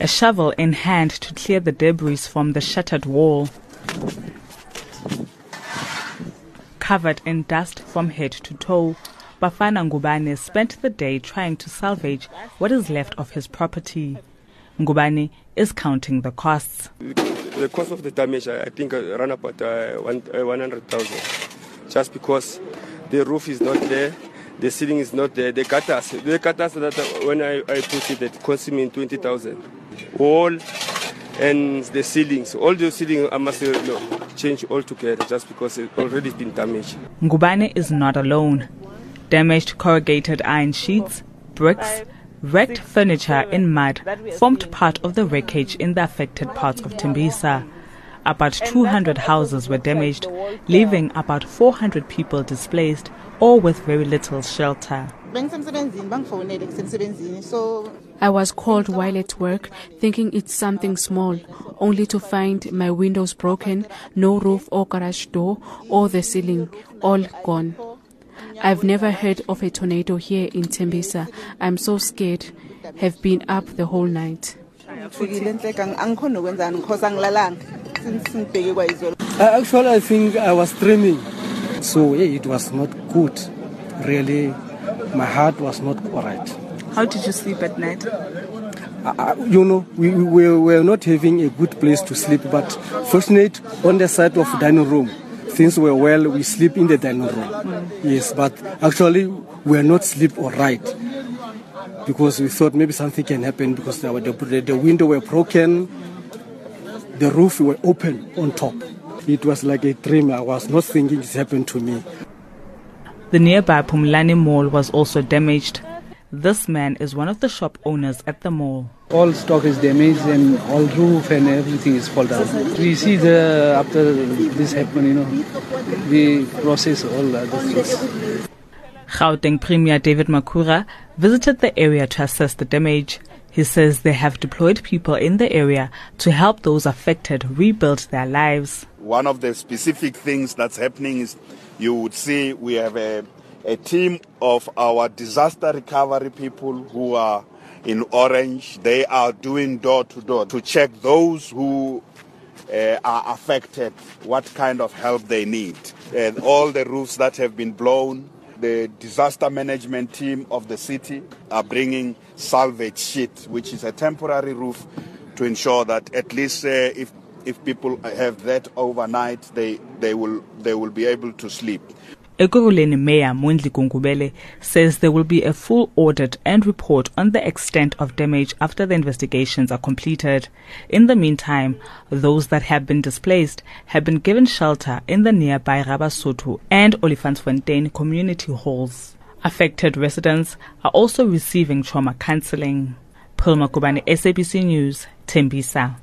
A shovel in hand to clear the debris from the shattered wall. Covered in dust from head to toe, Bafana Ngubane spent the day trying to salvage what is left of his property. Ngubane is counting the costs. The cost of the damage, I think, ran around about uh, uh, 100,000. Just because the roof is not there, the ceiling is not there, the gutters, the gutters that when I, I put it, it cost me 20,000. Wall and the ceilings, all the ceiling I must no, change altogether just because it already been damaged. Ngubane is not alone. Damaged corrugated iron sheets, bricks, wrecked furniture in mud formed part of the wreckage in the affected parts of Tembisa. About 200 houses were damaged, leaving about 400 people displaced or with very little shelter. I was called while at work, thinking it's something small, only to find my windows broken, no roof or garage door, or the ceiling, all gone. I've never heard of a tornado here in Tembisa. I'm so scared. Have been up the whole night. Uh, actually, I think I was dreaming, so yeah, it was not good. Really, my heart was not alright. How did you sleep at night? Uh, you know, we, we were not having a good place to sleep, but fortunate on the side of dining room, things were well. We sleep in the dining room. Mm. Yes, but actually we are not sleep all right because we thought maybe something can happen because the, the, the window were broken, the roof were open on top. It was like a dream. I was not thinking it happened to me. The nearby Phumlani Mall was also damaged. This man is one of the shop owners at the mall. All stock is damaged and all roof and everything is fall down. We see the after this happened, you know, we process all uh, things. Gauteng Premier David Makhura visited the area to assess the damage. He says they have deployed people in the area to help those affected rebuild their lives. One of the specific things that's happening is you would see we have a, a team of our disaster recovery people who are in Orange. They are doing door to door to check those who uh, are affected, what kind of help they need. And all the roofs that have been blown, the disaster management team of the city are bringing salvage sheet, which is a temporary roof, to ensure that at least uh, if if people have that overnight, they they will they will be able to sleep. Ekurhuleni Mayor Mondli Gungubele says there will be a full audit and report on the extent of damage after the investigations are completed. In the meantime, those that have been displaced have been given shelter in the nearby Rabasotho and Olifantsfontein community halls. Affected residents are also receiving trauma counseling. Pearl Magubane, SABC News, Tembisa.